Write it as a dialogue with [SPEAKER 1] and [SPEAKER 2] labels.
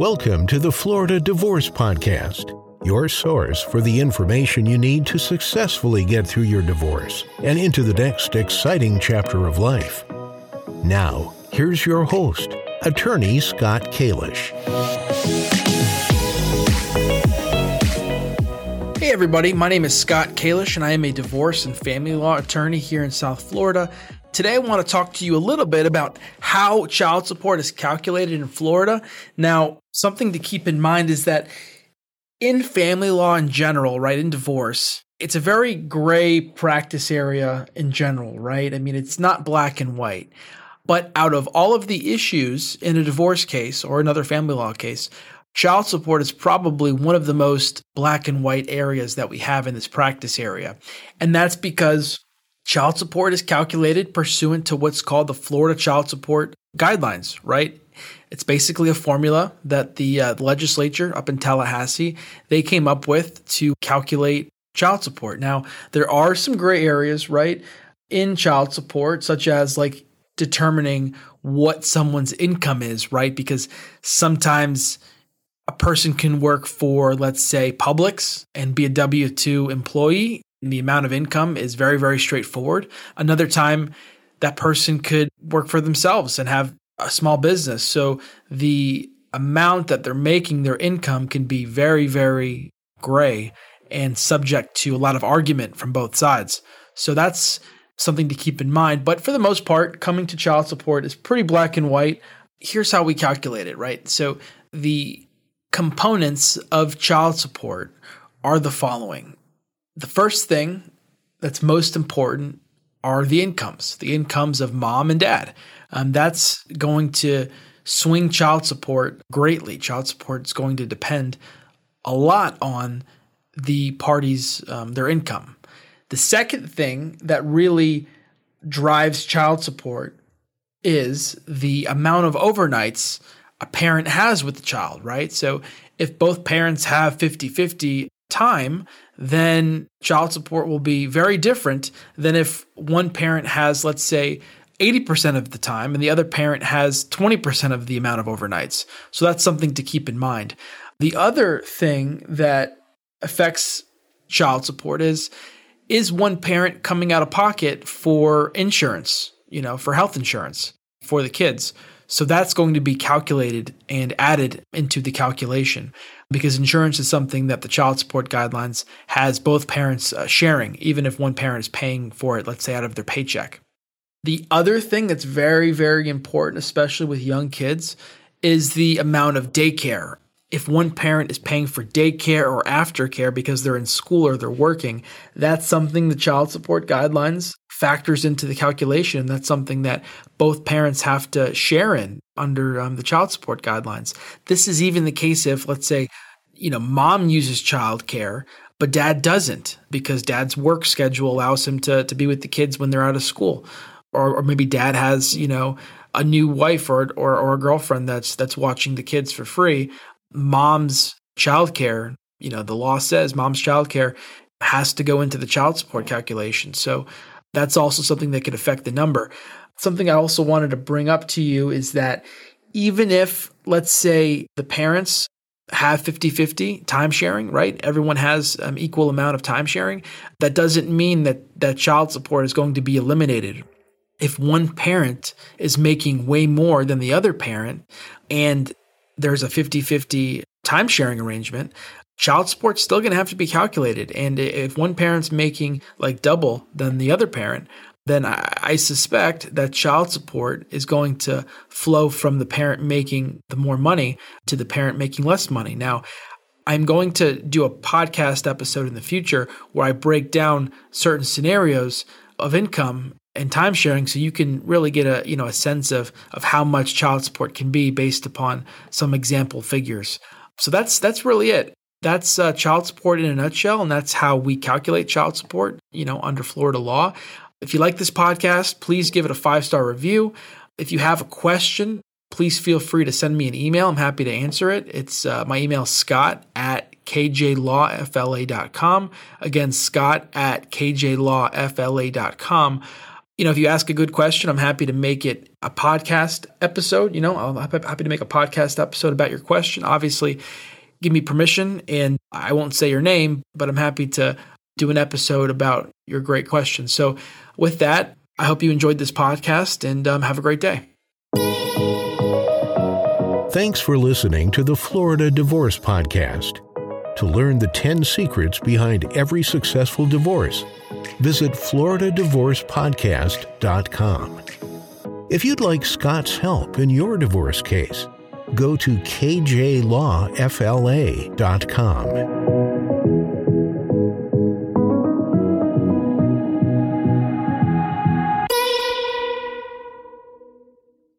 [SPEAKER 1] Welcome to the Florida Divorce Podcast, your source for the information you need to successfully get through your divorce and into the next exciting chapter of life. Now, here's your host, attorney Scott Kalish.
[SPEAKER 2] Hey, everybody, my name is Scott Kalish, and I am a divorce and family law attorney here in South Florida. Today, I want to talk to you a little bit about how child support is calculated in Florida. Now, something to keep in mind is that in family law in general, right, in divorce, it's a very gray practice area in general, right? I mean, it's not black and white. But out of all of the issues in a divorce case or another family law case, child support is probably one of the most black and white areas that we have in this practice area. And that's because Child support is calculated pursuant to what's called the Florida Child Support Guidelines, right? It's basically a formula that the uh, legislature up in Tallahassee they came up with to calculate child support. Now, there are some gray areas, right, in child support such as like determining what someone's income is, right? Because sometimes a person can work for, let's say, Publix and be a W 2 employee the amount of income is very, very straightforward. Another time, that person could work for themselves and have a small business. So the amount that they're making, their income can be very, very gray and subject to a lot of argument from both sides. So that's something to keep in mind. But for the most part, coming to child support is pretty black and white. Here's how we calculate it, right? So the components of child support are the following the first thing that's most important are the incomes, the incomes of mom and dad. Um, that's going to swing child support greatly. Child support is going to depend a lot on the parties, um, their income. The second thing that really drives child support is the amount of overnights a parent has with the child, right? So if both parents have 50 50 time, then child support will be very different than if one parent has, let's say, 80% of the time and the other parent has 20% of the amount of overnights. So that's something to keep in mind. The other thing that affects child support is is one parent coming out of pocket for insurance, you know, for health insurance for the kids. So that's going to be calculated and added into the calculation because insurance is something that the child support guidelines has both parents uh, sharing, even if one parent is paying for it, let's say out of their paycheck. The other thing that's very, very important, especially with young kids, is the amount of daycare. If one parent is paying for daycare or aftercare because they're in school or they're working, that's something the child support guidelines factors into the calculation. That's something that both parents have to share in under um, the child support guidelines. This is even the case if, let's say, you know, mom uses childcare, but dad doesn't because dad's work schedule allows him to, to be with the kids when they're out of school. Or, or maybe dad has, you know, a new wife or, or, or a girlfriend that's that's watching the kids for free. Mom's childcare, you know, the law says mom's childcare has to go into the child support calculation. So that's also something that could affect the number. Something I also wanted to bring up to you is that even if, let's say, the parents have 50 50 time sharing, right? Everyone has um, equal amount of time sharing. That doesn't mean that, that child support is going to be eliminated. If one parent is making way more than the other parent and there's a 50 50 time sharing arrangement, child support's still going to have to be calculated. And if one parent's making like double than the other parent, then I, I, suspect that child support is going to flow from the parent making the more money to the parent making less money. Now, I'm going to do a podcast episode in the future where I break down certain scenarios of income and time sharing so you can really get a you know a sense of of how much child support can be based upon some example figures. So that's that's really it. That's uh, child support in a nutshell, and that's how we calculate child support, you know, under Florida law. If you like this podcast, please give it a five star review. If you have a question, please feel free to send me an email. I'm happy to answer it. It's uh, my email scott at kjlawfla.com. Again, scott at kjlawfla.com. You know, if you ask a good question, I'm happy to make it a podcast episode, you know, I'm happy to make a podcast episode about your question. Obviously, give me permission and I won't say your name, but I'm happy to do an episode about your great question. So, with that, I hope you enjoyed this podcast and um, have a great day.
[SPEAKER 1] Thanks for listening to the Florida Divorce Podcast. To learn the 10 secrets behind every successful divorce, visit floridadivorcepodcast.com. If you'd like Scott's help in your divorce case, go to kjlawfla.com.